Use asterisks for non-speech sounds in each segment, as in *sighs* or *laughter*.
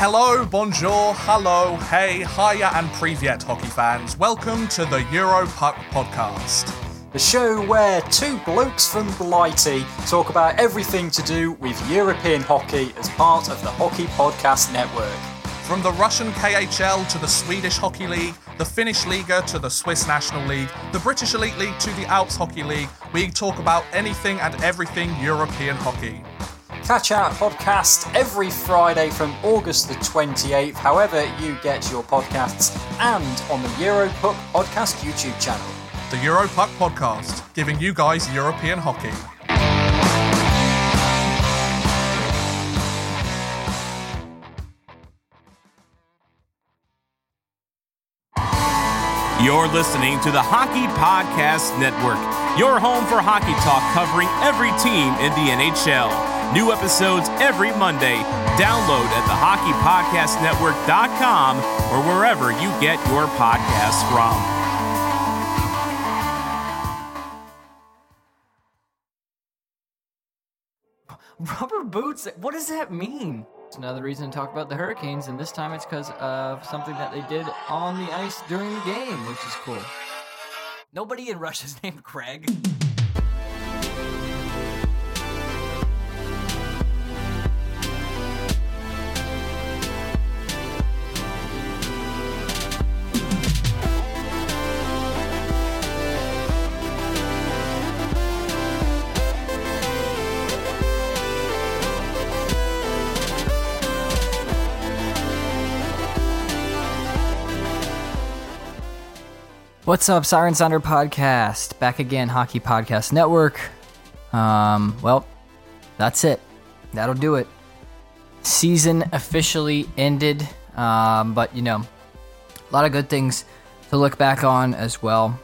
Hello, bonjour, hello, hey, hiya, and privyet, hockey fans. Welcome to the Europuck podcast. The show where two blokes from Blighty talk about everything to do with European hockey as part of the Hockey Podcast Network. From the Russian KHL to the Swedish Hockey League, the Finnish Liga to the Swiss National League, the British Elite League to the Alps Hockey League, we talk about anything and everything European hockey. Catch our podcast every Friday from August the 28th, however you get your podcasts, and on the Europuck Podcast YouTube channel. The Europuck podcast, giving you guys European hockey. You're listening to the Hockey Podcast Network, your home for hockey talk covering every team in the NHL. New episodes every Monday. Download at thehockeypodcastnetwork.com or wherever you get your podcasts from. Rubber boots? What does that mean? It's another reason to talk about the Hurricanes, and this time it's because of something that they did on the ice during the game, which is cool. Nobody in Russia's *laughs* named Craig. What's up, Siren Sounder Podcast? Back again, Hockey Podcast Network. Um, well, that's it. That'll do it. Season officially ended, um, but you know, a lot of good things to look back on as well.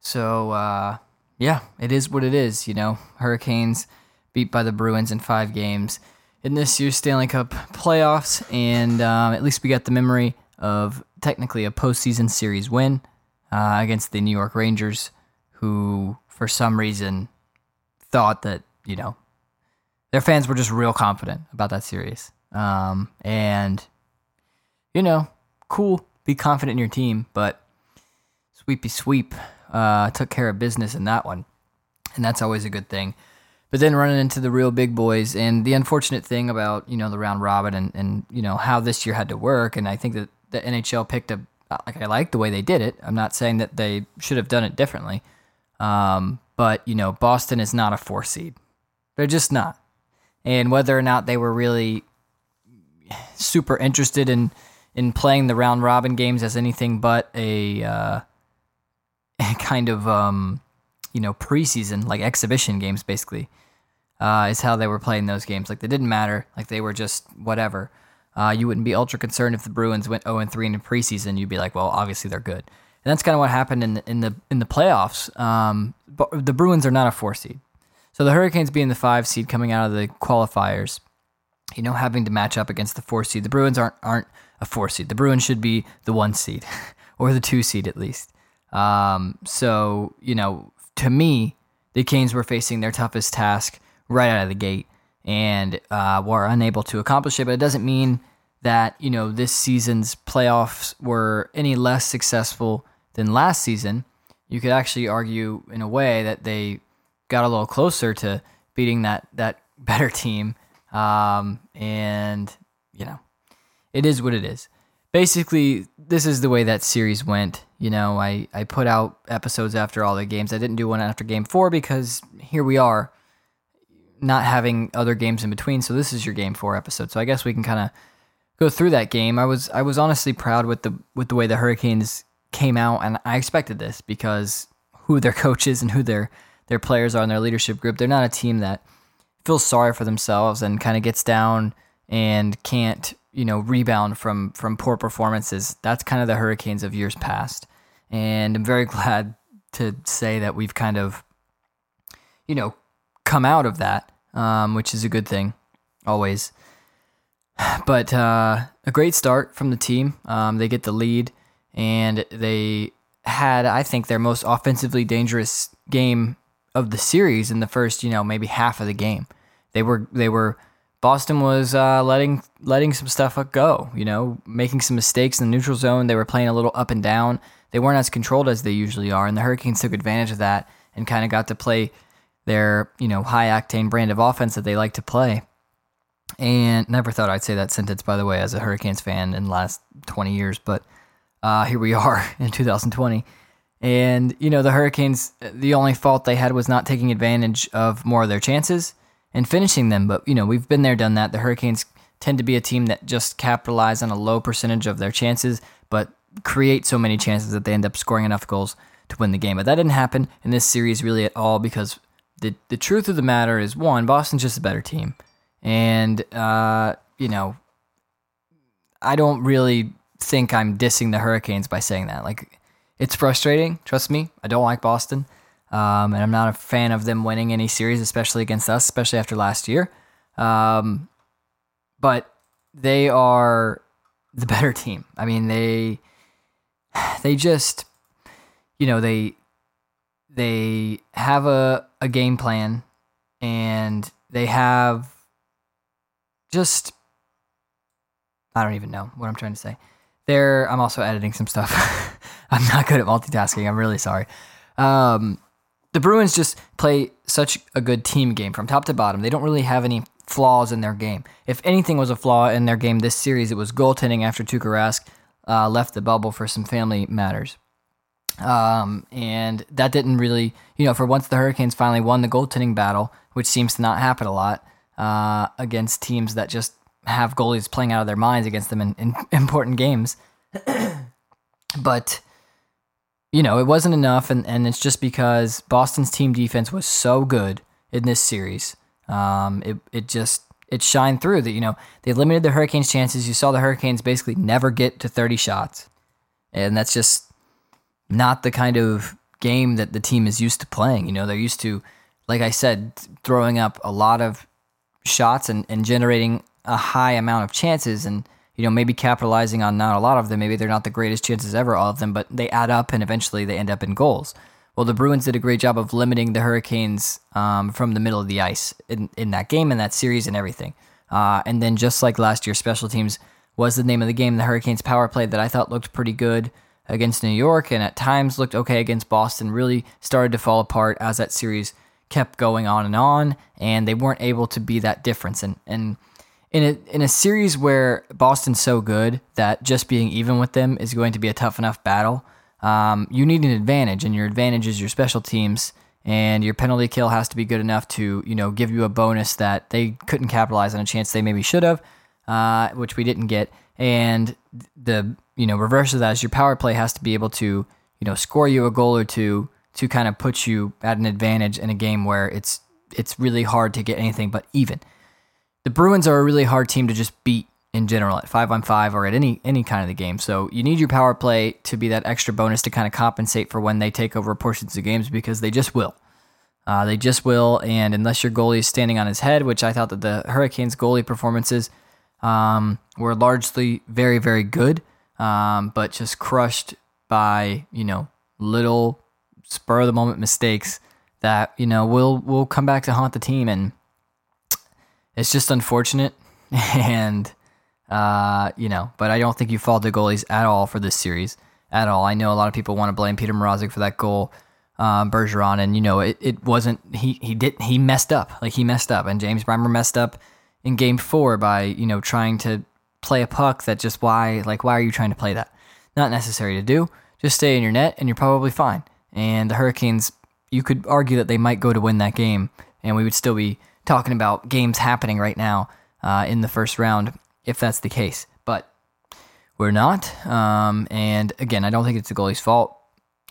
So, uh, yeah, it is what it is. You know, Hurricanes beat by the Bruins in five games in this year's Stanley Cup playoffs, and um, at least we got the memory of technically a postseason series win uh, against the New York Rangers, who for some reason thought that you know their fans were just real confident about that series. Um, and you know, cool, be confident in your team, but sweepy sweep uh, took care of business in that one, and that's always a good thing. But then running into the real big boys, and the unfortunate thing about you know the round robin and and you know how this year had to work, and I think that the NHL picked a like I like the way they did it. I'm not saying that they should have done it differently, um, but you know Boston is not a four seed. They're just not, and whether or not they were really super interested in in playing the round robin games as anything but a uh, *laughs* kind of um, you know preseason like exhibition games basically uh, is how they were playing those games. Like they didn't matter. Like they were just whatever. Uh, you wouldn't be ultra concerned if the Bruins went 0 3 in the preseason. You'd be like, well, obviously they're good. And that's kind of what happened in the in the in the playoffs. Um, but the Bruins are not a four seed, so the Hurricanes being the five seed coming out of the qualifiers, you know, having to match up against the four seed. The Bruins aren't aren't a four seed. The Bruins should be the one seed *laughs* or the two seed at least. Um, so you know, to me, the Canes were facing their toughest task right out of the gate and uh, were unable to accomplish it. But it doesn't mean that you know this season's playoffs were any less successful than last season. You could actually argue, in a way, that they got a little closer to beating that that *laughs* better team. Um, and you know, it is what it is. Basically, this is the way that series went. You know, I, I put out episodes after all the games. I didn't do one after game four because here we are not having other games in between. So this is your game four episode. So I guess we can kind of go through that game. I was I was honestly proud with the with the way the Hurricanes came out, and I expected this because who their *laughs* coaches and who their their players are in their leadership group. They're not a team that feels sorry for themselves and kind of gets down and can't you know rebound from from poor performances. That's kind of the Hurricanes of years past, and I'm very *laughs* glad to say that we've kind of you know come out of that, um, which is a good thing always. *sighs* But uh, a great start from the team. Um, they get the lead, and they had, I think, their most offensively dangerous game of the series in the first, you know, maybe half of the game. They were they were Boston was uh, letting letting some stuff go. You know, making some mistakes in the neutral zone. They were playing a little up and down. They weren't as controlled as they usually are, and the Hurricanes took advantage of that and kind of got to play their you know high octane brand of offense that they like to play. And never thought I'd say that sentence, by the way, as a Hurricanes fan in the last 20 years, but uh, here we *laughs* are in 2020. And, you know, the Hurricanes, the only fault they had was not taking advantage of more of their chances and finishing them. But, you know, we've been there, done that. The Hurricanes tend to be a team that just capitalize on a low percentage of their chances, but create so many chances that they end up scoring enough goals to win the game. But that didn't happen in this series really at all because the, the truth of the matter is one, Boston's just a better team. And, uh, you know, I don't really think I'm dissing the Hurricanes by saying that. Like, it's frustrating. Trust me, I don't like Boston. Um, and I'm not a fan of them winning any series, especially against us, especially after last year. Um, but they are the better team. I mean, they they just you know they they have a a game plan and they have just I don't even know what I'm trying to say. There, I'm also editing some stuff. *laughs* I'm not good at multitasking. I'm really sorry. Um, the Bruins just play such a good team game from top to bottom. They don't really have any flaws in their game. If anything was a flaw in their game this series, it was goaltending after Tuukka Rask uh, left the bubble for some family matters. Um, and that didn't really, you know, for once the Hurricanes finally won the goaltending battle, which seems to not happen a lot uh, against teams that just have goalies playing out of their minds against them in, in *laughs* important games. *clears throat* but you know, it wasn't enough, and, and it's just because Boston's team defense was so good in this series. Um, it it just it shined through that you know they limited the Hurricanes' chances. You saw the Hurricanes basically never get to thirty shots, and that's just not the kind of game that the team is used to playing. You know, they're used to, like I said, throwing up a lot of shots and, and generating a high amount of chances and you know maybe capitalizing on not a lot of them. Maybe they're not the greatest chances ever all of them but they add up and eventually they end up in goals. Well the bruins did a great job of limiting the hurricanes um, from the middle of the ice in, in that game and that series and everything. Uh, and then just like last year special teams was the name of the game the hurricanes power play that i thought looked pretty good against new york and at times looked okay against boston really started to fall apart as that series kept going on and on and they weren't able to be that difference. And and in a in a series where Boston's so good that just being even with them is going to be a tough enough battle, um, you need an advantage, and your advantage is your special teams, and your penalty kill has to be good enough to you know give you a bonus that they couldn't capitalize on a chance they maybe should have, uh, which we didn't get, and the you know reverse of that is your power play has to be able to you know score you a goal or two to kind of put you at an advantage in a game where it's it's really hard to get anything but even the Bruins are a really hard team to just beat in general at five on five or at any any kind of the game. So you need your power play to be that extra bonus to kind of compensate for when they take over portions of games because they just will. Uh, they just will, and unless your goalie is standing on his head, which I thought that the Hurricanes' goalie performances um, were largely very, very good, um, but just crushed by you know little spur of the moment mistakes that you know will will come back to haunt the team. And it's just unfortunate, *laughs* and uh, you know, but I don't think you fault the goalies at all for this series at all. I know a lot of people want to blame Peter Mrazek for that goal, um, Bergeron, and you know it, it wasn't he he did he messed up. Like he messed up, and James Reimer messed up in Game Four by you know trying to play a puck that just why like why are you trying to play that? Not necessary to do. Just stay in your net, and you're probably fine. And the Hurricanes, you could argue that they might go to win that game, and we would still be talking about games happening right now uh, in the first round, if that's the case. But we're not. Um, and again, I don't think it's the goalie's fault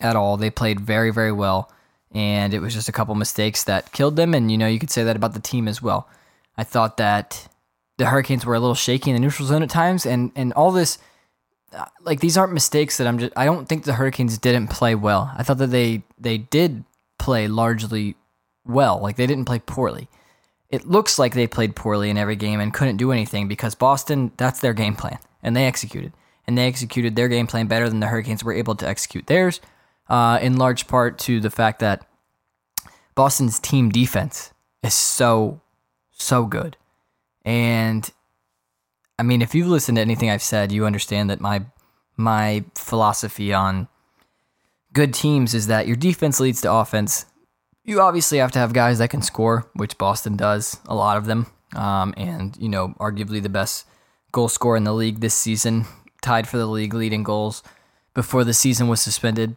at all. They played very, very well. And it was just a couple mistakes that killed them. And, you know, you could say that about the team as well. I thought that the Hurricanes were a little shaky in the neutral zone at times. And, and all this, uh, like, these aren't mistakes that I'm just, I don't think the Hurricanes didn't play well. I thought that they, they did play largely well. Like, they didn't play poorly it looks like they played poorly in every game and couldn't do anything because Boston, that's their game plan, and they executed. And they executed their game plan better than the Hurricanes were able to execute theirs, uh, in large part to the fact that Boston's team defense is so, so good. And I mean, if you've listened to anything I've said, you understand that my my philosophy on good teams is that your defense leads to offense. You obviously have to have guys that can score, which Boston does, a lot of them. Um, and, you know, arguably the best goal scorer in the league this season, tied for the league leading goals before the season was suspended.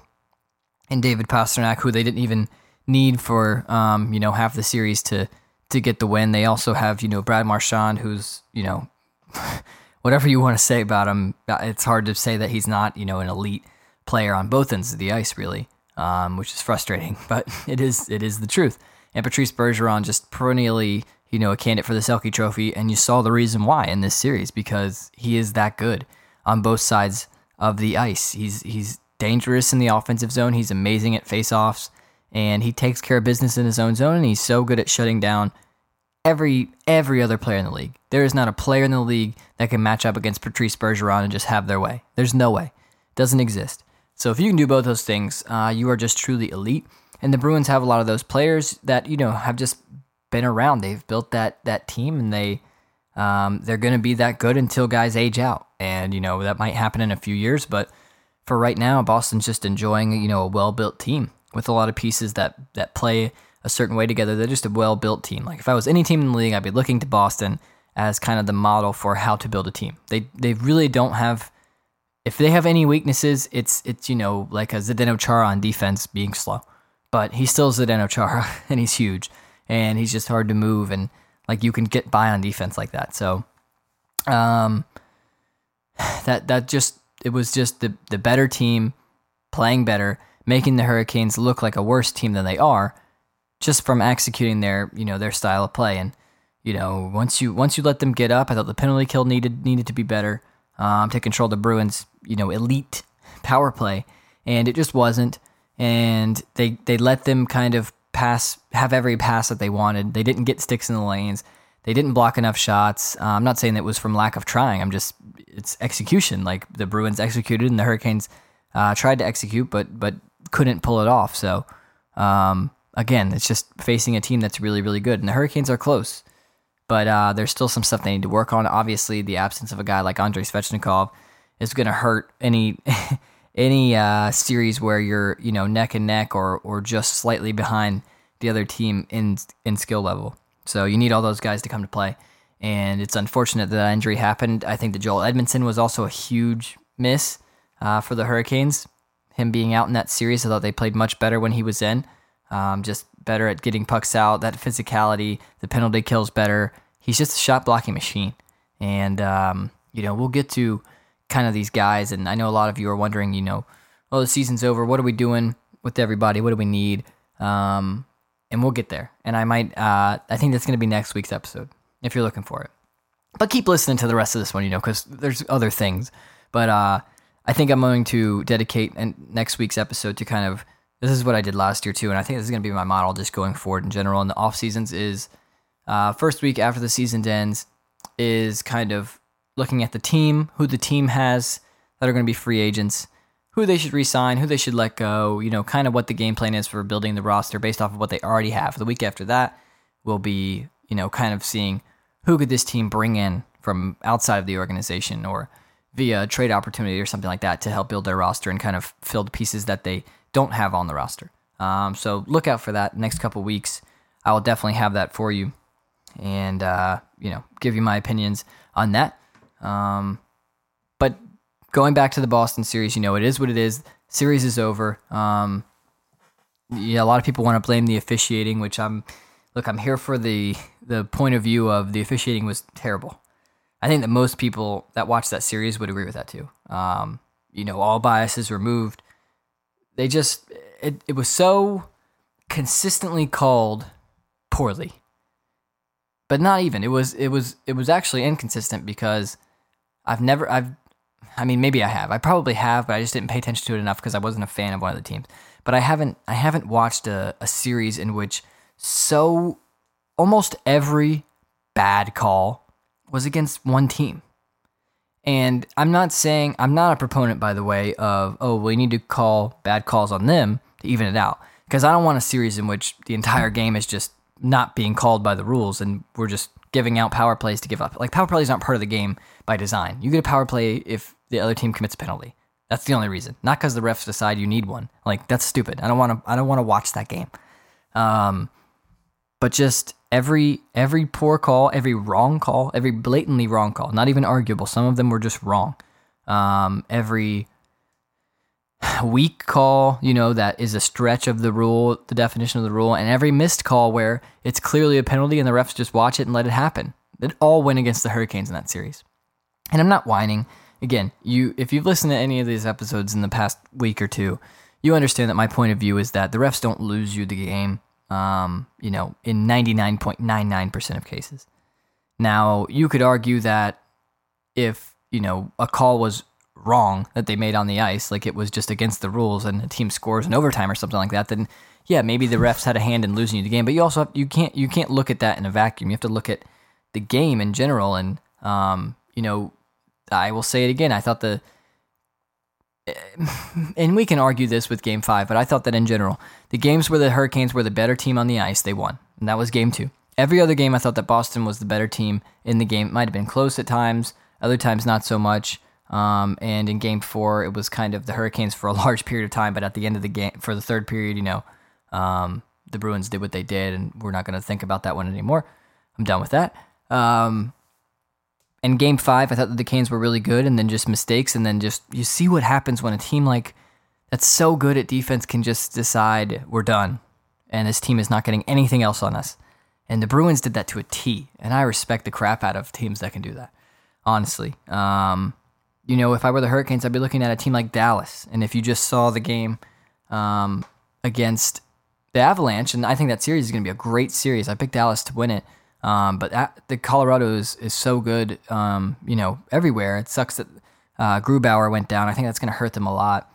And David Pastrnak, who they didn't even need for, um, you know, half the series to to get the win. They also have, you know, Brad Marchand, who's, you know, *laughs* whatever you want to say about him, uh, it's hard to say that he's not, you know, an elite player on both ends of the ice, really, um, which is frustrating, *laughs* but it is it is the truth. And Patrice Bergeron just perennially, you know, a candidate for the Selke Trophy, and you saw the reason why in this series because he is that good on both sides of the ice. He's he's dangerous in the offensive zone. He's amazing at faceoffs, and he takes care of business in his own zone. And he's so good at shutting down every every other player in the league. There is not a player in the league that can match up against Patrice Bergeron and just have their way. There's no way. It doesn't exist. So if you can do both those things, uh, you are just truly elite. And the Bruins have a lot of those players that you know have just been around. They've built that that team, and they um, they're going to be that good until guys age out. And you know that might happen in a few years, but for right now, Boston's just enjoying you know a well built team with a lot of pieces that that play a certain way together. They're just a well built team. Like if I was any team in the league, I'd be looking to Boston as kind of the model for how to build a team. They they really don't have if they have any weaknesses, it's it's you know like a Zdeno Chara on defense being slow, but he's still Zdeno Chara *laughs* and he's huge and he's just hard to move and like you can get by on defense like that. So, um, *sighs* that that just it was just the the better team playing better, making the Hurricanes look like a worse team than they are, just from executing their you know their style of play. And you know once you once you let them get up, I thought the penalty kill needed needed to be better um, to control the Bruins you know elite *laughs* power play, and it just wasn't. And they they let them kind of pass have every pass that they wanted. They didn't get sticks in the lanes. They didn't block enough shots. Uh, I'm not saying that it was from lack of trying. I'm just it's execution. Like the Bruins executed and the Hurricanes uh, tried to execute, but but couldn't pull it off. So um, again, it's just facing a team that's really, really good. And the Hurricanes are close, but uh, there's still some stuff they need to work on. Obviously, the absence of a guy like Andrei Svechnikov is going to hurt any *laughs* any uh, series where you're you know neck and neck or or just slightly behind the other team in in skill level. So you need all those guys to come to play. And it's unfortunate that, that injury happened. I think that Joel Edmundson was also a huge miss uh, for the Hurricanes. Him being out in that series, I thought they played much better when he was in um, just better at getting pucks out, that physicality, the penalty kills better. He's just a shot blocking machine. And, um, you know, we'll get to kind of these guys. And I know a lot of you are wondering, you know, well, the season's over. What are we doing with everybody? What do we need? Um, and we'll get there. And I might, uh, I think that's going to be next week's episode if you're looking for it. But keep listening to the rest of this one, you know, because there's other things. But uh, I think I'm going to dedicate next week's episode to kind of this is what I did last year too, and I think this is going to be my model just going forward in general. In the off seasons, is uh, first week after the season ends is kind of looking at the team, who the team has that are going to be free agents, who they should resign, who they should let go. You know, kind of what the game plan is for building the roster based off of what they already have. The week after that will be you know kind of seeing who could this team bring in from outside of the organization or via trade opportunity or something like that to help build their roster and kind of fill the pieces that they don't have on the roster. Um, so look out for that next couple weeks. I will definitely have that for you, and uh, you know, give you my opinions on that. Um, but going back to the Boston series, you know, it is what it is. Series is over. Um, yeah, a lot of people want to blame the officiating, which I'm. Look, I'm here for the the point of view of the officiating was terrible. I think that most people that watch that series would agree with that too. Um, you know, all biases removed. They just it, it was so consistently called poorly. But not even it was it was it was actually inconsistent because i've never i've i mean maybe i have. I probably have but i just didn't pay attention to it enough because i wasn't a fan of one of the teams. But i haven't i haven't watched a, a series in which so almost every bad call was against one team and I'm not saying, I'm not a proponent, by the way, of, oh, we need to call bad calls on them to even it out. Because I don't want a series in which the entire game is just not being called by the rules and we're just giving out power plays to give up. Like power plays aren't part of the game by design. You get a power play if the other team commits a penalty. That's the only reason. Not because the refs decide you need one. Like that's stupid. I don't want to. I don't want to watch that game. Um, but just every every poor call, every wrong call, every blatantly wrong call, not even arguable. Some of them were just wrong. Um, every *sighs* weak call, you know, that is a stretch of the rule, the definition of the rule, and every missed call where it's clearly a penalty and the refs just watch it and let it happen. It all went against the Hurricanes in that series. And I'm not whining. Again, you if you've listened to any of these episodes in the past week or two, you understand that my point of view is that the refs don't lose you the game, um, you know, in 99.99% of cases. Now, you could argue that if, you know, a call was wrong that they made on the ice, like it was just against the rules and the team scores in overtime or something like that, then yeah, maybe the refs had a hand in losing you the game. But you also have, you can't you can't look at that in a vacuum. You have to look at the game in general. And um, you know, I will say it again. I thought the and we can argue this with game five, but I thought that in general, the games where the Hurricanes were the better team on the ice, they won. And that was game two. Every other game, I thought that Boston was the better team in the game. It might have been close at times, other times not so much. Um, and in game four, it was kind of the Hurricanes for a *laughs* large period of time, but at the end of the game, for the third period, you know, um, the Bruins did what they did, and we're not going to think about that one anymore. I'm done with that. Um, in game five, I thought that the Canes were really good, and then just mistakes, and then just you see what happens when a team like that's so good at defense can just decide we're done, and this team is not getting anything else on us. And the Bruins did that to a T, and I respect the crap out of teams that can do that. Honestly, um, you know, if I were the Hurricanes, I'd be looking at a team like Dallas, and if you just saw the game um, against the Avalanche, and I think that series is going to be a great series. I picked Dallas to win it. Um, but that, the Colorado is, is so good, um, you know, everywhere. It sucks that uh, Grubauer went down. I think that's going to hurt them a lot.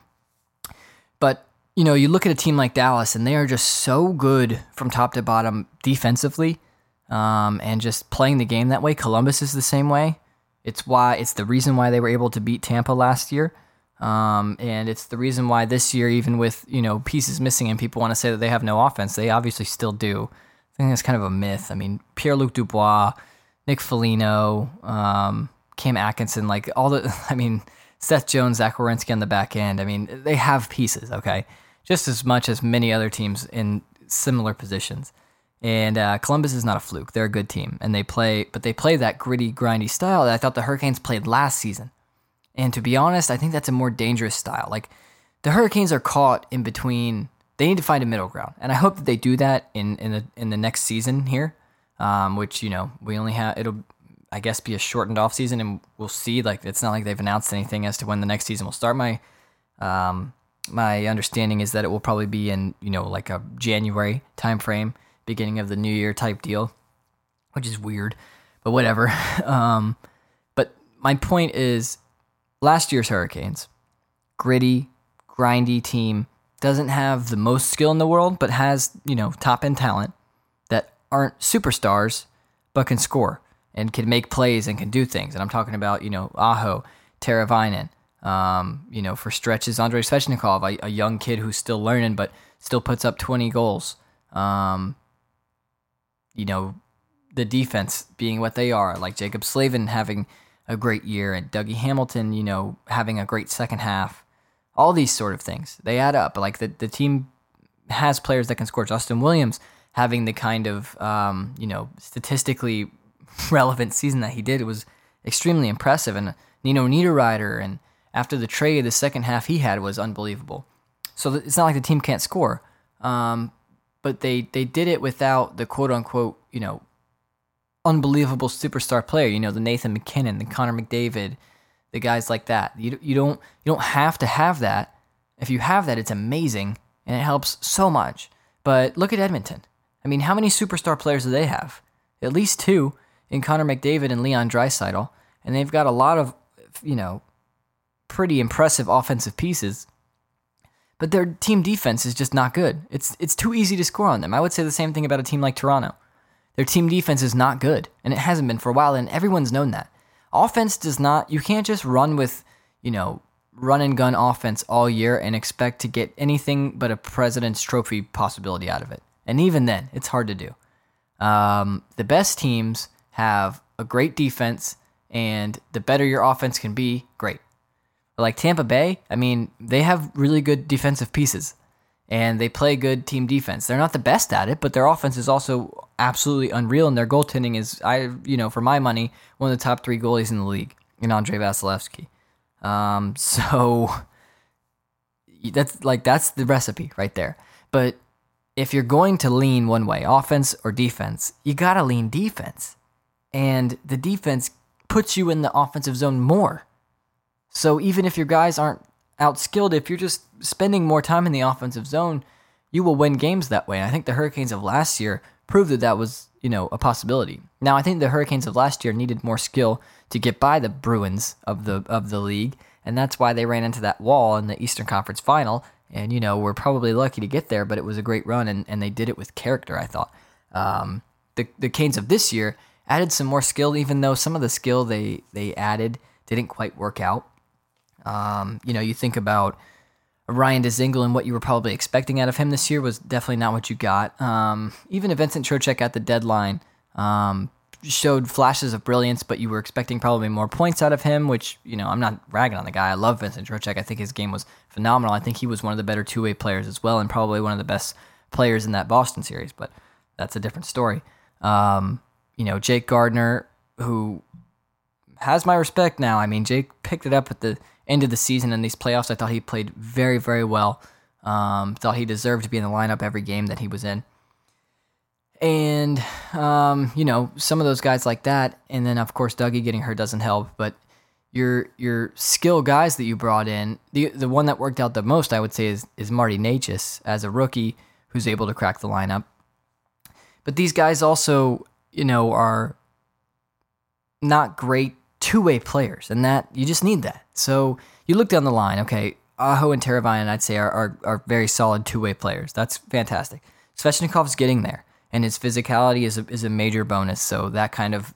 But you know, you look at a team like Dallas, and they are just so good from top to bottom defensively, um, and just playing the game that way. Columbus is the same way. It's why it's the reason why they were able to beat Tampa last year. Um, and it's the reason why this year, even with you know pieces missing and people want to say that they have no offense, they obviously still do. I think that's kind of a myth. I mean, Pierre Luc Dubois, Nick Foligno, um, Cam Atkinson, like all the, *laughs* I mean, Seth Jones, Zach Werenski on the back end. I mean, they have pieces, okay? Just as much as many other teams in similar positions. And uh, Columbus is not a fluke. They're a good team, and they play, but they play that gritty, grindy style that I thought the Hurricanes played last season. And to be honest, I think that's a more dangerous style. Like the Hurricanes are caught in between they need to find a middle ground, and I hope that they do that in in the in the next season here, um, which you know we only have it'll I guess be a shortened off season, and we'll see. Like it's not like they've announced anything as to when the next season will start. My um, my understanding is that it will probably be in you know like a January timeframe, beginning of the new year type deal, which is weird, but whatever. *laughs* um, but my point is, last year's Hurricanes, gritty, grindy team doesn't have the most skill in the world, but has, you know, top end talent that aren't superstars, but can score and can make plays and can do things. And I'm talking about, you know, Aho, Teravainen, um, you know, for stretches, Andrei Svechnikov, a, a, young kid who's still learning, but still puts up 20 goals. Um, you know, the defense being what they are, like Jaccob Slavin having a great year and Dougie Hamilton, you know, having a great second half all these sort of things they add up. Like the the team has players that can score. Justin Williams having the kind of um, you know statistically *laughs* relevant season that he did was extremely impressive. And Nino Niederreiter and after the trade, the second half he had was unbelievable. So it's not like the team can't score, um, but they they did it without the quote unquote you know unbelievable superstar player. You know the Nathan MacKinnon, the Connor McDavid the guys like that. You you don't you don't have to have that. If you have that, it's amazing and it helps so much. But look at Edmonton. I mean, how many superstar players do they have? At least two in Connor McDavid and Leon Draisaitl, and they've got a lot of you know pretty impressive offensive pieces. But their team defense is just not good. It's it's too easy to score on them. I would say the same thing about a team like Toronto. Their team defense is not good, and it hasn't been for a while, and everyone's known that offense does not you can't just run with you know run and gun offense all year and expect to get anything but a president's trophy possibility out of it. And even then it's hard to do. Um, the best teams have a great defense, and the better your offense can be, great. Like Tampa Bay, I mean, they have really good defensive pieces and they play good team defense. They're not the best at it, but their offense is also absolutely unreal, and their goaltending is, I you know, for my money, one of the top three goalies in the league in Andrei Vasilevskiy. Um, *laughs* so that's like that's the recipe right there. But if you're going to lean one way, offense or defense, you gotta lean defense, and the defense puts you in the offensive zone more. So even if your guys aren't outskilled, if you're just spending more time in the offensive zone, you will win games that way. And I think the Hurricanes of last year proved that that was, you know, a possibility. Now, I think the Hurricanes of last year needed more skill to get by the Bruins of the of the league, and that's why they ran into that wall in the Eastern Conference Final. And you know, we're probably lucky to get there, but it was a great run, and, and they did it with character. I thought um, the the Canes of this year added some more skill, even though some of the skill they they added didn't quite work out. Um, you know, you think about Ryan Dzingel and what you were probably expecting out of him this year was definitely not what you got. Um, even if Vincent Trocheck at the deadline um, showed flashes of brilliance, but you were expecting probably more points out of him, which, you know, I'm not ragging on the guy. I love Vincent Trocheck. I think his game was phenomenal. I think he was one of the better two way players as well, and probably one of the best players in that Boston series, but that's a different story. Um, you know, Jake Gardiner, who has my respect now. I mean, Jake picked it up at the end of the season in these playoffs. I thought he played very, very well. Um, thought he deserved to be in the lineup every game that he was in. And, um, you know, some of those guys like that. And then, of course, Dougie getting hurt doesn't help. But your your skill guys that you brought in, the the one that worked out the most, I would say, is, is Marty Necas as a rookie who's able to crack the lineup. But these guys also, you know, are not great two way players, and that you just need that. So you look down the line, okay, Aho and Teravainen, I'd say, are, are, are very solid two way players. That's fantastic. Svechnikov's getting there, and his physicality is a, is a major bonus, so that kind of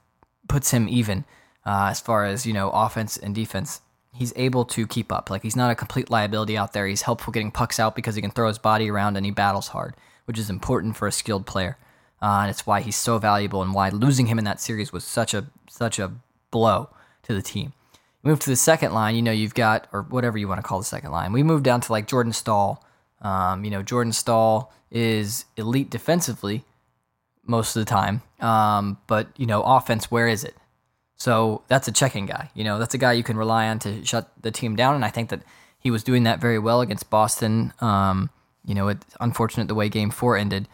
puts him even uh, as far as, you know, offense and defense. He's able to keep up. Like, he's not a complete liability out there. He's helpful getting pucks out because he can throw his body around and he battles hard, which is important for a skilled player. Uh, and it's why he's so valuable and why losing him in that series was such a such a blow to the team. Move to the second line, you know, you've got, or whatever you want to call the second line. We move down to like Jordan Staal. Um, you know, Jordan Staal is elite defensively most of the time, um, but, you know, offense, where is it? So that's a checking guy. You know, that's a guy you can rely on to shut the team down. And I think that he was doing that very well against Boston. Um, you know, it's unfortunate the way game four ended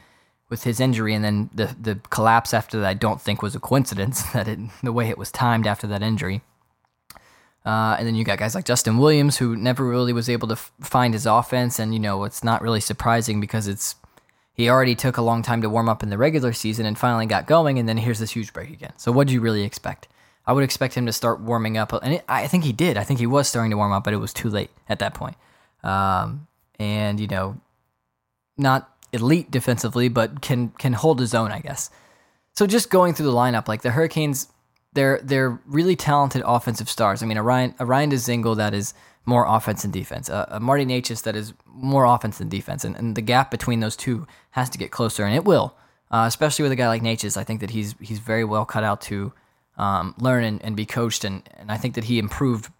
with his injury and then the the collapse after that I don't think was a coincidence *laughs* that it the way it was timed after that injury. Uh, and then you got guys like Justin Williams who never really was able to f- find his offense, and you know it's not really surprising because it's he already took a long time to warm up in the regular season and finally got going, and then here's this huge break again. So what do you really expect? I would expect him to start warming up, and it, I think he did. I think he was starting to warm up, but it was too late at that point. Um, and you know, not elite defensively, but can can hold his own, I guess. So just going through the lineup, like the Hurricanes, they're they're really talented offensive stars. I mean, a Ryan a Ryan Dzingel that is more offense and defense, a, a Marty Necas that is more offense than defense, and, and the gap between those two has to get closer, and it will. Uh, especially with a guy like Necas, I think that he's he's very well cut out to um, learn and, and be coached, and, and I think that he improved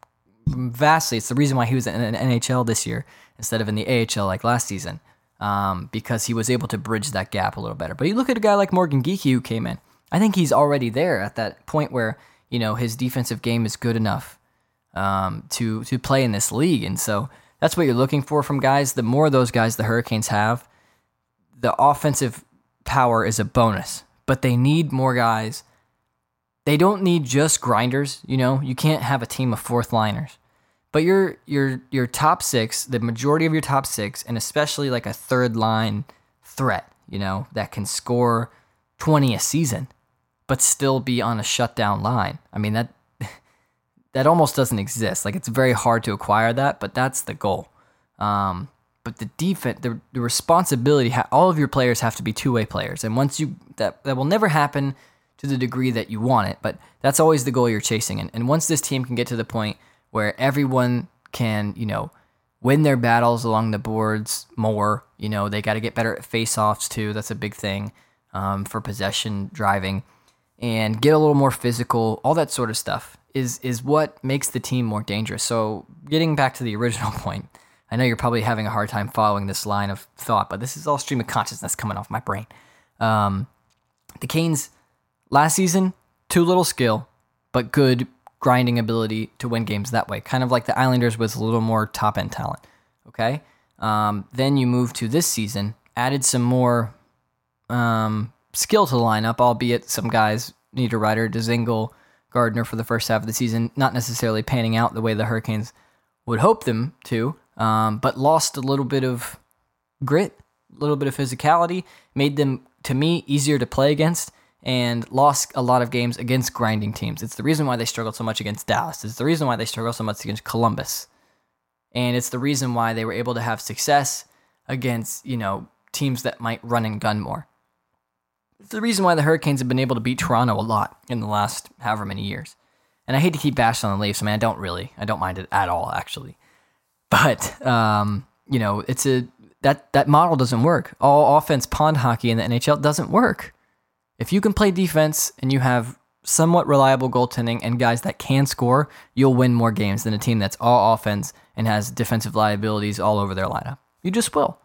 vastly. It's the reason why he was in the NHL this year instead of in the AHL like last season um, because he was able to bridge that gap a little better. But you look at a guy like Morgan Geekie who came in. I think he's already there at that point where you know his defensive game is good enough um, to to play in this league, and so that's what you're looking for from guys. The more of those guys the Hurricanes have, the offensive power is a bonus. But they need more guys. They don't need just grinders. You know, you can't have a team of fourth liners. But your your your top six, the majority of your top six, and especially like a third line threat, you know, that can score twenty a season, but still be on a shutdown line. I mean that *laughs* that almost doesn't exist. Like it's very hard to acquire that, but that's the goal. Um, but the defense, the, the responsibility, all of your players have to be two way players, and once you that that will never happen to the degree that you want it, but that's always the goal you're chasing. And, and once this team can get to the point where everyone can, you know, win their battles along the boards more. You know, they got to get better at face-offs too. That's a big thing um, for possession driving. And get a little more physical, all that sort of stuff is is what makes the team more dangerous. So, getting back to the original *laughs* point, I know you're probably having a hard time following this line of thought, but this is all stream of consciousness coming off my brain. Um, the Canes last season, too little skill, but good grinding ability to win games that way. Kind of like the Islanders with a little more top end talent. Okay. Um, then you move to this season, added some more um, skill to the lineup, albeit some guys, Niederreiter, Dzingel, Gardiner for the first half of the season, not necessarily panning out the way the Hurricanes would hope them to, um, but lost a little bit of grit, a little bit of physicality, made them, to me, easier to play against, and lost a lot of games against grinding teams. It's the reason why they struggled so much against Dallas. It's the reason why they struggled so much against Columbus. And it's the reason why they were able to have success against, you know, teams that might run and gun more. It's the reason why the Hurricanes have been able to beat Toronto a lot in the last however many years. And I hate to keep bashing on the Leafs. I mean, I don't really. I don't mind it at all, actually. But um, you know, it's a that that model doesn't work. All offense pond hockey in the NHL doesn't work. If you can play defense and you have somewhat reliable goaltending and guys that can score, you'll win more games than a team that's all offense and has defensive liabilities all over their lineup. You just will.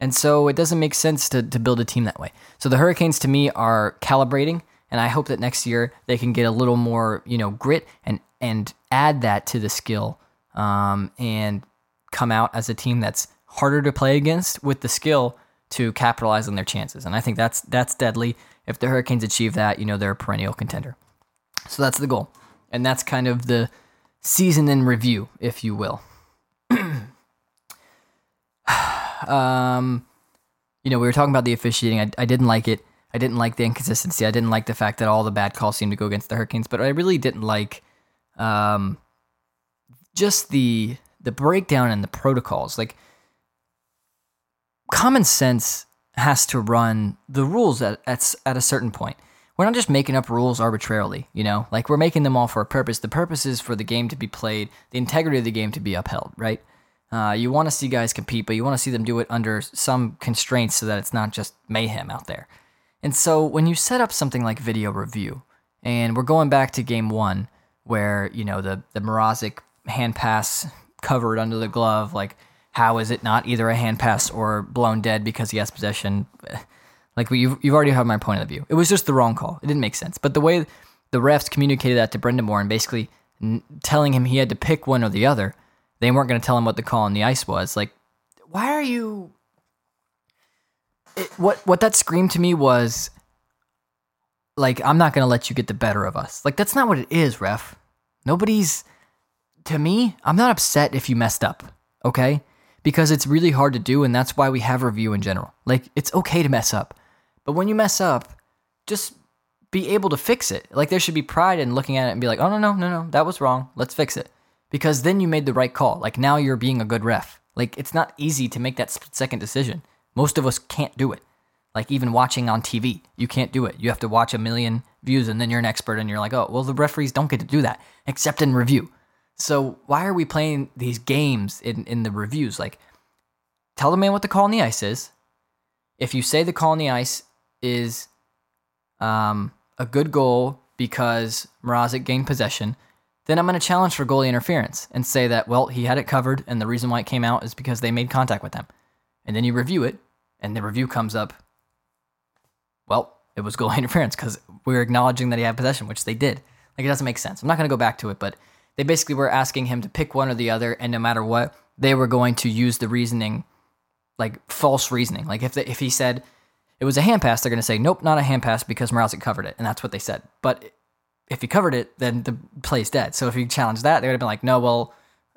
And so it doesn't make sense to, to build a team that way. So the Hurricanes to me are calibrating, and I hope that next year they can get a little more, you know, grit and and add that to the skill um, and come out as a team that's harder to play against with the skill to capitalize on their chances. And I think that's that's deadly. If the Hurricanes achieve that, you know they're a perennial contender. So that's the goal, and that's kind of the season in review, if you will. Um, you know, we were talking about the officiating. I, I didn't like it. I didn't like the inconsistency. I didn't like the fact that all the bad calls seemed to go against the Hurricanes. But I really didn't like um, just the the breakdown and the protocols. Like common sense has to run the rules at, at at a certain point. We're not just making up rules arbitrarily, you know. Like we're making them all for a purpose. The purpose is for the game to be played, the integrity of the game to be upheld, right? Uh, you want to see guys compete, but you want to see them do it under some constraints so that it's not just mayhem out there. And so when you set up something like video review, and we're going back to game one, where you know the the Mrazek hand pass covered under the glove, like how is it not either a hand pass or blown dead because he has possession? *sighs* Like you've you've already had my point of view. It was just the wrong call. It didn't make sense. But the way the refs communicated that to Brind'Amour and basically telling him he had to pick one or the other they weren't going to tell him what the call on the ice was. Like, why are you? It, what what that screamed to me was, like, I'm not going to let you get the better of us. Like, that's not what it is, ref. Nobody's. To me, I'm not upset if you messed up. Okay, because it's really hard to do, and that's why we have review in general. Like, it's okay to mess up, but when you mess up, just be able to fix it. Like, there should be pride in looking at it and be like, oh no no no no, that was wrong. Let's fix it because then you made the right call. Like now you're being a good ref. Like it's not easy to make that split second decision. Most of us can't do it. Like even watching on TV, you can't do it. You have to watch a million views and then you're an expert and you're like, oh, well, the referees don't get to do that except in review. So why are we playing these games in, in the reviews? Like, tell the man what the call on the ice is. If you say the call on the ice is um, a good goal because Mrazek gained possession, then I'm going to challenge for goalie interference and say that, well, he had it covered, and the reason why it came out is because they made contact with him. And then you review it, and the review comes up, well, it was goalie *laughs* interference because we are acknowledging that he had possession, which they did. Like, it doesn't make sense. I'm not going to go back to it, but they basically were asking him to pick one or the other, and no matter what, they were going to use the reasoning, like false reasoning. Like, if, they, if he said it was a hand pass, they're going to say, nope, not a hand pass because Mrazek covered it. And that's what they said. But if he covered it, then the play's dead. So if you challenge that, they would have been like, no, well,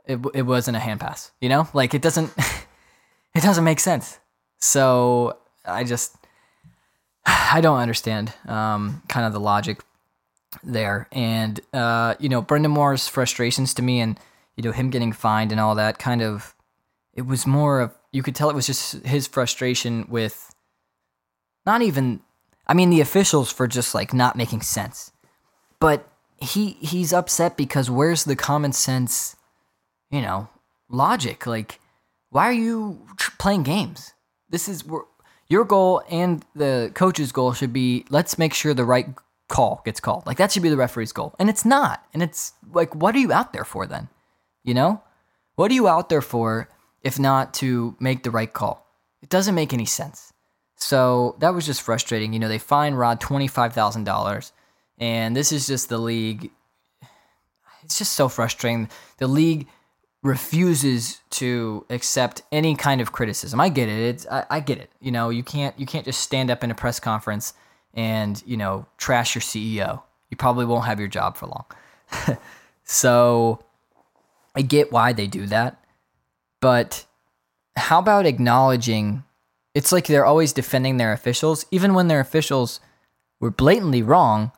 it, it wasn't a hand pass. You know, like it doesn't, *laughs* it doesn't make sense. So I just, *sighs* I don't understand um, kind of the logic there. And, uh, you know, Brind'Amour's frustrations to me and, you know, him getting fined and all that kind of, it was more of, you could tell it was just his frustration with not even, I mean, the officials for just like not making sense but he he's upset because where's the common sense, you know, logic? Like, why are you playing games? This is your goal and the coach's goal should be let's make sure the right call gets called. Like that should be the referee's goal. And it's not. And it's like, what are you out there for then? You know? What are you out there for if not to make the right call? It doesn't make any sense. So that was just frustrating. You know, they fined Rod $25,000. And this is just the league. It's just so frustrating. The league refuses to accept any kind of criticism. I get it. It's I, I, get it. You know, you can't you can't just stand up in a press conference and you know trash your CEO. You probably won't have your job for long. *laughs* so I get why they do that, but how about acknowledging? It's like they're always defending their officials, even when their officials were blatantly wrong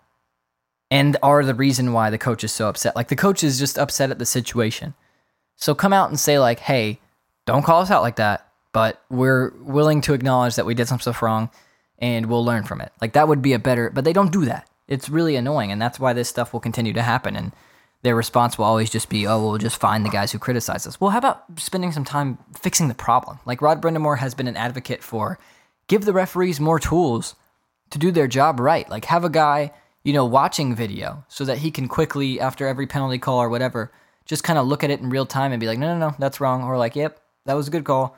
and are the reason why the coach is so upset. Like the coach is just upset at the situation. So come out and say like, "Hey, don't call us out like that." But we're willing to acknowledge that we did some stuff wrong and we'll learn from it. Like that would be a better, but they don't do that. It's really annoying, and that's why this stuff will continue to happen. And their response will always just be, "Oh, we'll just find the guys who criticize us." Well, how about spending some time fixing the problem? Like Rod Brind'Amour has been an advocate for, give the referees more tools to do their job right. Like have a guy, you know, watching video so that he can quickly, after every penalty call or whatever, just kind of look at it in real time and be like, "No, no, no, that's wrong," or like, "Yep, that was a good call."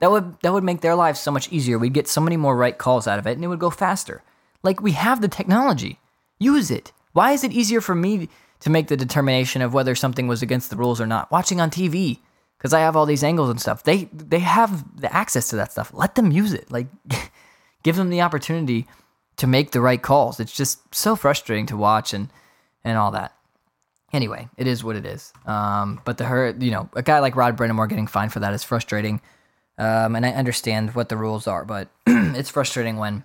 That would that would make their lives so much easier. We'd get so many more right calls out of it and it would go faster. Like we have the technology. Use it. Why is it easier for me to make the determination of whether something was against the rules or not watching on TV? Cuz I have all these angles and stuff. They they have the access to that stuff. Let them use it. Like *laughs* give them the opportunity to make the right calls. It's just so frustrating to watch and and all that. Anyway, it is what it is. Um, but the her, you know, a guy like Rod Brind'Amour getting fined for that is frustrating. Um, and I understand what the rules are, but *clears throat* it's frustrating when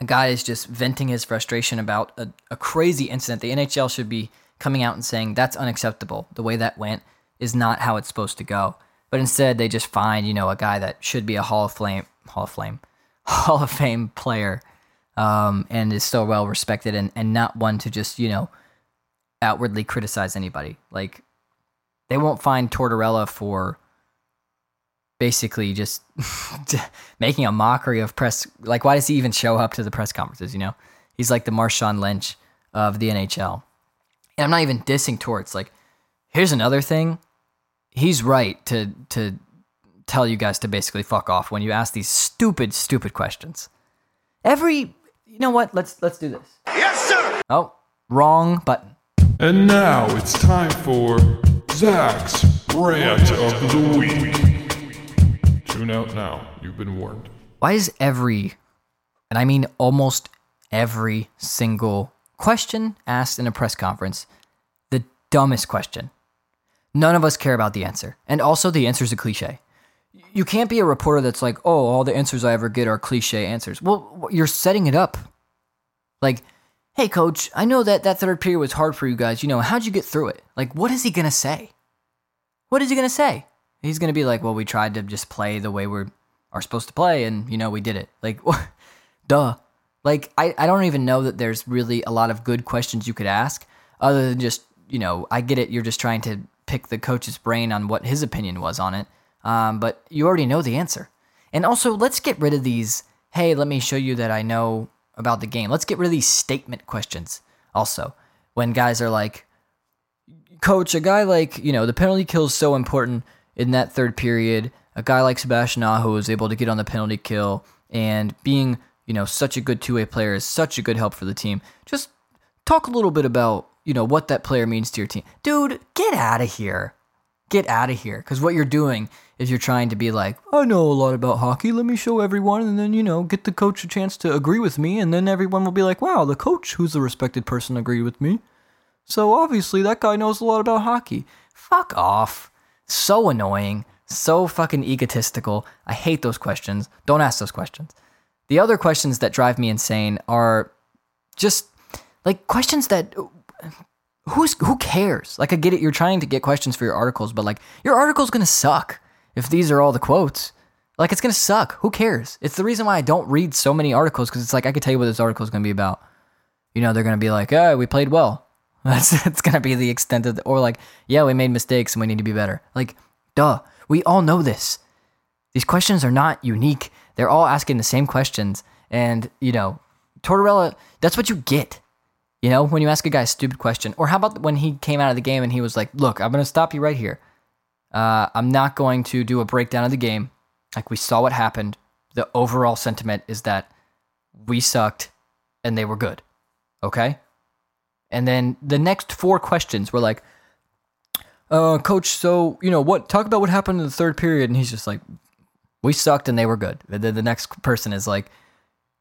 a guy is just venting his frustration about a, a crazy incident. The NHL should be coming out and saying that's unacceptable. The way that went is not how it's supposed to go. But instead, they just find you know a guy that should be a Hall of Fame, Hall of Fame, *laughs* Hall of Fame player, um, and is so well respected, and and not one to just you know outwardly criticize anybody. Like they won't find Tortorella for basically just *laughs* making a mockery of press. Like, why does he even show up to the press conferences? You know, he's like the Marshawn Lynch of the NHL. And I'm not even dissing Torts. Like, here's another thing. He's right to to tell you guys to basically fuck off when you ask these stupid, stupid questions. Every, you know what? Let's let's do this. Yes, sir. Oh, wrong button. And now it's time for Zach's rant of the week. Tune out now. You've been warned. Why is every, and I mean almost every single question asked in a press conference the dumbest question? None of us care about the answer. And also, the answer is a cliche. You can't be a reporter that's like, oh, all the answers I ever get are cliche answers. Well, you're setting it up. Like, hey, coach, I know that that third period was hard for you guys. You know, how'd you get through it? Like, what is he going to say? What is he going to say? He's gonna be like, well, we tried to just play the way we are are supposed to play, and you know, we did it. Like, *laughs* duh. Like, I, I don't even know that there's really a lot of good questions you could ask, other than just, you know, I get it. You're just trying to pick the coach's brain on what his opinion was on it. Um, but you already know the answer. And also, let's get rid of these. Hey, let me show you that I know about the game. Let's get rid of these statement questions. Also, when guys are like, Coach, a guy like you know the penalty kill is so important in that third period, a guy like Sebastian Aho was able to get on the penalty kill and being, you know, such a good two-way player is such a good help for the team. Just talk a little bit about, you know, what that player means to your team. Dude, get out of here. Get out of here. Because what you're doing is you're trying to be like, I know a lot about hockey. Let me show everyone. And then, you know, get the coach a chance to agree with me. And then everyone will be like, wow, the coach, who's a respected person, agreed with me. So obviously that guy knows a lot about hockey. Fuck off. So annoying, so fucking egotistical. I hate those questions. Don't ask those questions. The other questions that drive me insane are just like questions that who's who cares? Like I get it, you're trying to get questions for your articles, but like your article's gonna suck if these are all the quotes. Like it's gonna suck. Who cares? It's the reason why I don't read so many articles because it's like I could tell you what this article is gonna be about. You know, they're gonna be like, "Oh, we played well." *laughs* That's that's gonna be the extent of the, or like, yeah, we made mistakes and we need to be better. Like, duh, we all know this. These questions are not unique. They're all asking the same questions, and you know, Tortorella. That's what you get. You know, when you ask a guy a stupid question, or how about when he came out of the game and he was like, "Look, I'm going to stop you right here. Uh, I'm not going to do a breakdown of the game. Like we saw what happened. The overall sentiment is that we sucked and they were good. Okay? And then the next four questions were like, uh, coach, so, you know, what, talk about what happened in the third period. And he's just like, we sucked and they were good. The next person is like,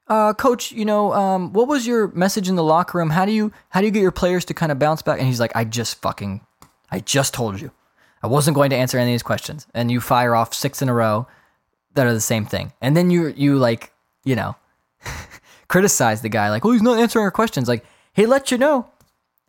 uh, coach, you know, um, what was your message in the locker room? How do you, how do you get your players to kind of bounce back? And he's like, I just fucking, I just told you. I wasn't going to answer any of these questions. And you fire off six in a row that are the same thing. And then you, you like, you know, *laughs* criticize the guy like, "Oh, he's not answering our questions." Like, he let you know.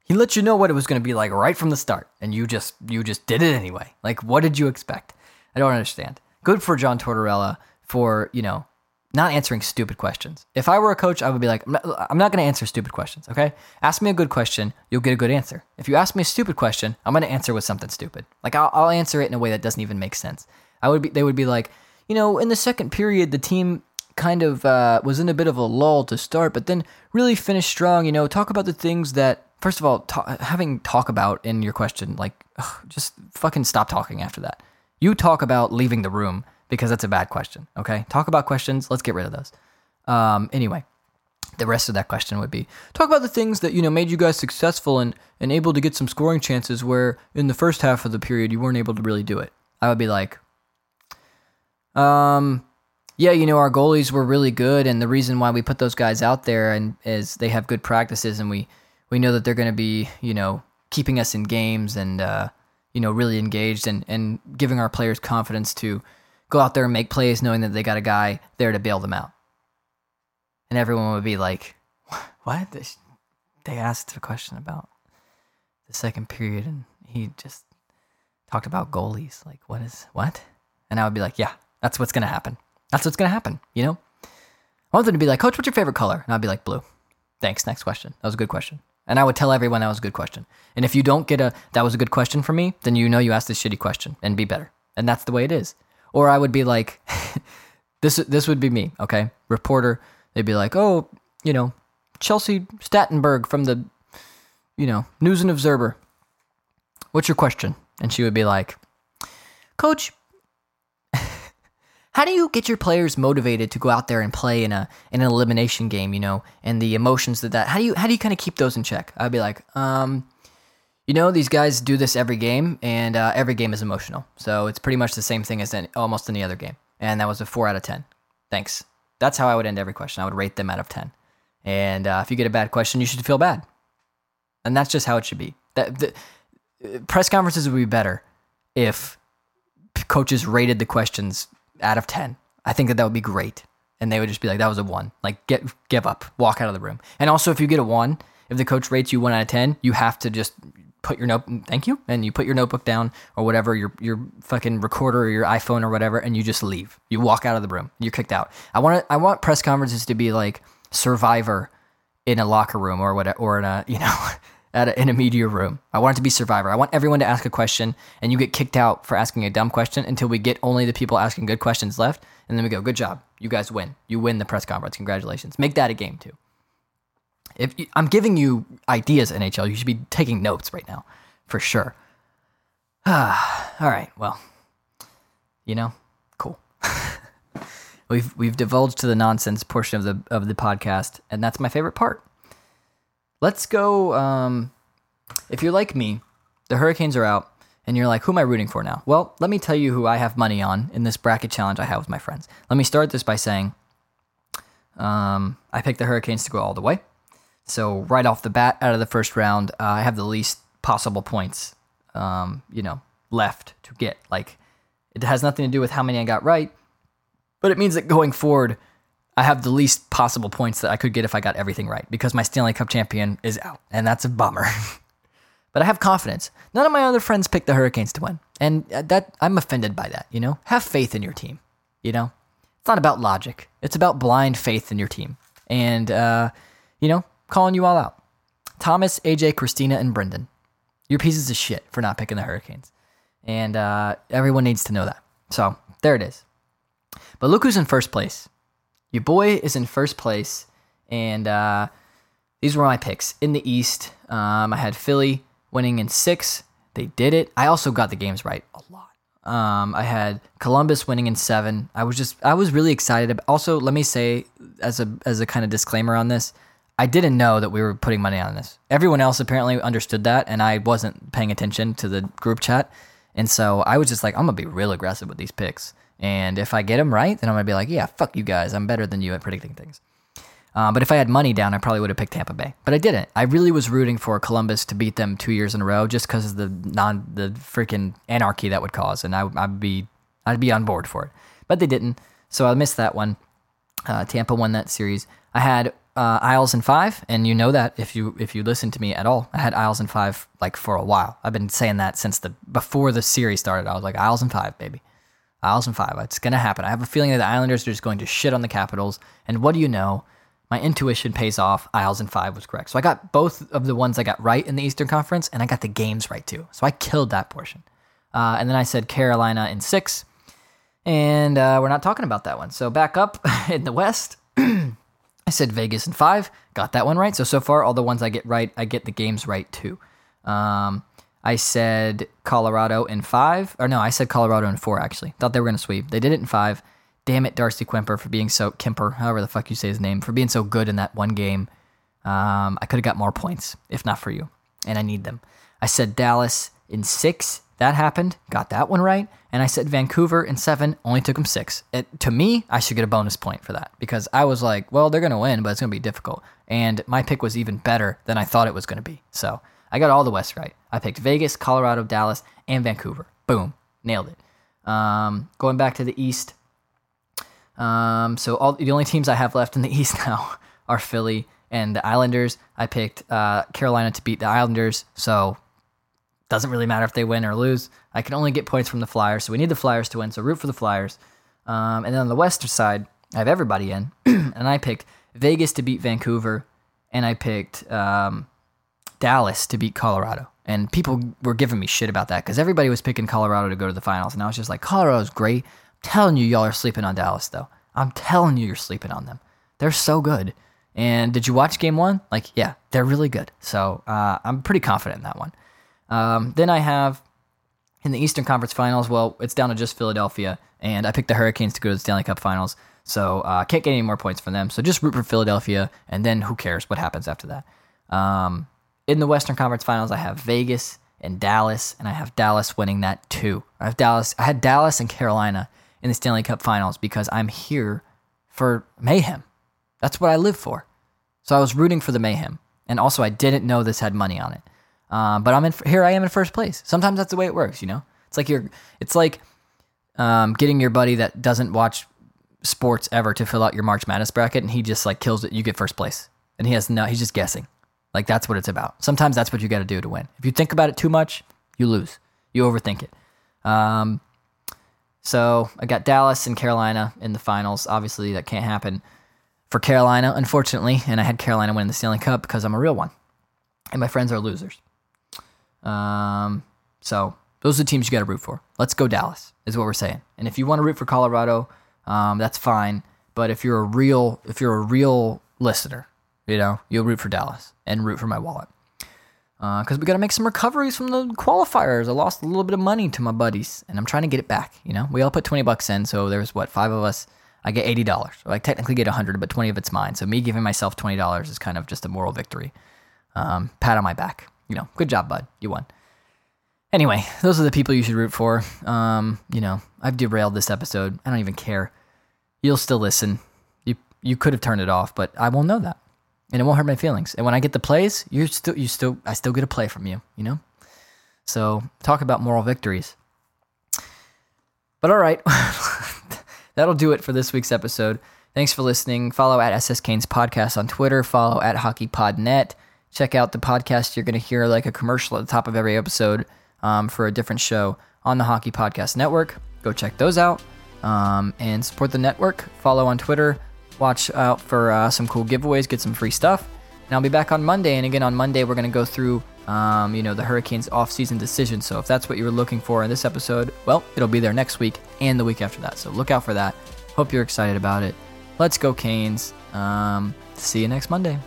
He let you know what it was going to be like right from the start, and you just you just did it anyway. Like, what did you expect? I don't understand. Good for John Tortorella for you know not answering stupid questions. If I were a coach, I would be like, I'm not, not going to answer stupid questions. Okay, ask me a good question, you'll get a good answer. If you ask me a stupid question, I'm going to answer with something stupid. Like I'll, I'll answer it in a way that doesn't even make sense. I would be. They would be like, you know, in the second period, the team kind of uh, was in a bit of a lull to start, but then really finished strong. You know, talk about the things that first of all, having talk about in your question, like ugh, just fucking stop talking after that. You talk about leaving the room because that's a bad question. Okay, talk about questions. Let's get rid of those. Um, anyway, the rest of that question would be talk about the things that you know made you guys successful and and able to get some scoring chances where in the first half of the period you weren't able to really do it. I would be like, um, yeah, you know, our goalies were really good, and the reason why we put those guys out there and is they have good practices, and we we know that they're going to be, you know, keeping us in games and uh, you know, really engaged and and giving our players confidence to go out there and make plays, knowing that they got a guy there to bail them out. And everyone would be like, *laughs* "What?" They asked a question about the second period, and he just talked about goalies. Like, what is what? And I would be like, "Yeah, that's what's going to happen." That's what's going to happen, you know? I want them to be like, Coach, what's your favorite color? And I'd be like, blue. Thanks. Next question. That was a good question. And I would tell everyone that was a good question. And if you don't get a, that was a good question for me, then you know you asked a shitty question and be better. And that's the way it is. Or I would be like, *laughs* this, this would be me, okay? Reporter, they'd be like, oh, you know, Chelsea Stattenberg from the, you know, News and Observer. What's your question? And she would be like, Coach, *laughs* how do you get your players motivated to go out there and play in a in an elimination game you know and the emotions that that how do you how do you kind of keep those in check i'd be like um you know these guys do this every game and uh, every game is emotional. So it's pretty much the same thing as any, almost any other game. And that was a 4 out of 10 thanks. That's how i would end every question. I would rate them out of 10 and uh, if you get a bad question you should feel bad. And that's just how it should be. That the, press conferences would be better if coaches rated the questions out of 10. I think that that would be great. And they would just be like, that was a one. Like, get give up, walk out of the room. And also, if you get a one, if the coach rates you one out of 10, you have to just put your note, thank you. And you put your notebook down or whatever, your, your fucking recorder or your iPhone or whatever, and you just leave. You walk out of the room. You're kicked out. I want I want press conferences to be like Survivor in a locker room or whatever, or in a, *laughs* you know, at a, in a media room. I want it to be Survivor. I want everyone to ask a question, and you get kicked out for asking a dumb question until we get only the people asking good questions left, and then we go, "Good job, you guys win. You win the press conference. Congratulations. Make that a game too." If you, I'm giving you ideas, NHL, you should be taking notes right now, for sure. Ah, *sighs* all right. Well, you know, cool. *laughs* we've we've divulged to the nonsense portion of the of the podcast, and that's my favorite part. Let's go. Um, if you're like me, the Hurricanes are out, and you're like, who am I rooting for now? Well, let me tell you who I have money on in this bracket challenge I have with my friends. Let me start this by saying um, I picked the Hurricanes to go all the way. So, right off the bat, out of the first round, uh, I have the least possible points, um, you know, left to get. Like, it has nothing to do with how many I got right, but it means that going forward, I have the least possible points that I could get if I got everything right because my Stanley Cup champion is out, and that's a bummer. *laughs* but I have confidence. None of my other friends picked the Hurricanes to win, and that I'm offended by that. You know, have faith in your team. You know, it's not about logic; it's about blind faith in your team, and uh, you know, calling you all out. Thomas, AJ, Christina, and Brendan, you're pieces of shit for not picking the Hurricanes, and uh, everyone needs to know that. So there it is. But look who's in first place. Your boy is in first place, and uh, these were my picks in the East. Um, I had Philly winning in six. They did it. I also got the games right a lot. Um, I had Columbus winning in seven. I was just I was really excited. Also, let me say as a as a kind of disclaimer on this, I didn't know that we were putting money on this. Everyone else apparently understood that, and I wasn't paying attention to the group chat. And so I was just like, I'm gonna be real aggressive with these picks. And if I get them right, then I'm gonna be like, yeah, fuck you guys. I'm better than you at predicting things. Uh, but if I had money down, I probably would have picked Tampa Bay. But I didn't. I really was rooting for Columbus to beat them two years in a row, just because of the non the freaking anarchy that would cause, and I, I'd be I'd be on board for it. But they didn't, so I missed that one. Uh, Tampa won that series. I had uh, Isles in five, and you know that if you if you listen to me at all, I had Isles in five like for a while. I've been saying that since the before the series started. I was like Isles in five, baby. Isles in five. It's gonna happen. I have a feeling that the Islanders are just going to shit on the Capitals. And what do you know? My intuition pays off. Isles in five was correct. So I got both of the ones I got right in the Eastern Conference, and I got the games right too. So I killed that portion. Uh, and then I said Carolina in six, and uh, we're not talking about that one. So back up *laughs* in the West, *clears throat* I said Vegas in five, got that one right. So so far, all the ones I get right, I get the games right too. Um, I said Colorado in five, or no, I said Colorado in four actually. Thought they were gonna sweep. They did it in five. Damn it, Darcy Kuemper for being so Kimper, however the fuck you say his name, for being so good in that one game. Um, I could have got more points if not for you, and I need them. I said Dallas in six. That happened. Got that one right. And I said Vancouver in seven. Only took them six. It, to me, I should get a bonus point for that because I was like, well, they're going to win, but it's going to be difficult. And my pick was even better than I thought it was going to be. So I got all the West right. I picked Vegas, Colorado, Dallas, and Vancouver. Boom. Nailed it. Um, going back to the East. Um, so all the only teams I have left in the *laughs* East now are Philly and the Islanders. I picked uh, Carolina to beat the Islanders. So doesn't really matter if they win or lose. I can only get points from the Flyers, so we need the Flyers to win. So root for the Flyers. Um, and then on the western side, I have everybody in, *clears throat* and I picked Vegas to beat Vancouver, and I picked um, Dallas to beat Colorado. And people were giving me shit about that because everybody was picking Colorado to go to the finals, and I was just like, Colorado's great. I'm telling you, y'all are sleeping on Dallas, though. I'm telling you, you're sleeping on them. They're so good. And did you watch Game One? Like, yeah, they're really good. So uh, I'm pretty confident in that one. Um, then I have in the Eastern Conference Finals. Well, it's down to just Philadelphia, and I picked the Hurricanes to go to the Stanley Cup Finals. So I uh, can't get any more points from them. So just root for Philadelphia, and then who cares what happens after that? Um, in the Western Conference Finals, I have Vegas and Dallas, and I have Dallas winning that too. I have Dallas. I had Dallas and Carolina in the Stanley Cup Finals because I'm here for mayhem. That's what I live for. So I was rooting for the mayhem, and also I didn't know this had money on it. Um, but I'm in here. I am in first place. Sometimes that's the way it works. You know, it's like you're. It's like um, getting your buddy that doesn't watch sports ever to fill out your March Madness bracket, and he just like kills it. You get first place, and he has no. He's just guessing. Like that's what it's about. Sometimes that's what you got to do to win. If you think about it too much, you lose. You overthink it. Um, so I got Dallas and Carolina in the finals. Obviously, that can't happen for Carolina, unfortunately. And I had Carolina win the Stanley Cup because I'm a real one, and my friends are losers. Um, so those are the teams you got to root for. Let's go Dallas is what we're saying. And if you want to root for Colorado, um, that's fine. But if you're a real if you're a real listener, you know you'll root for Dallas and root for my wallet because uh, we got to make some recoveries from the qualifiers. I lost a little bit of money to my buddies, and I'm trying to get it back. You know, we all put twenty bucks in, so there's what five of us. I get eighty dollars. So I technically get hundred, but twenty of it's mine. So me giving myself twenty dollars is kind of just a moral victory. Um, pat on my back you know, good job, bud. You won. Anyway, those are the people you should root for. Um, you know, I've derailed this episode. I don't even care. You'll still listen. You you could have turned it off, but I won't know that. And it won't hurt my feelings. And when I get the plays, you're still you still I still get a play from you, you know? So talk about moral victories. But all right. *laughs* That'll do it for this week's episode. Thanks for listening. Follow at SS Canes Podcast on Twitter. Follow at HockeyPodNet check out the podcast. You're going to hear like a commercial at the top of every episode um, for a different show on the Hockey Podcast Network. Go check those out um, and support the network. Follow on Twitter. Watch out for uh, some cool giveaways. Get some free stuff. And I'll be back on Monday. And again, on Monday, we're going to go through, um, you know, the Hurricanes off-season decision. So if that's what you were looking for in this episode, well, it'll be there next week and the week after that. So look out for that. Hope you're excited about it. Let's go, Canes. Um, see you next Monday.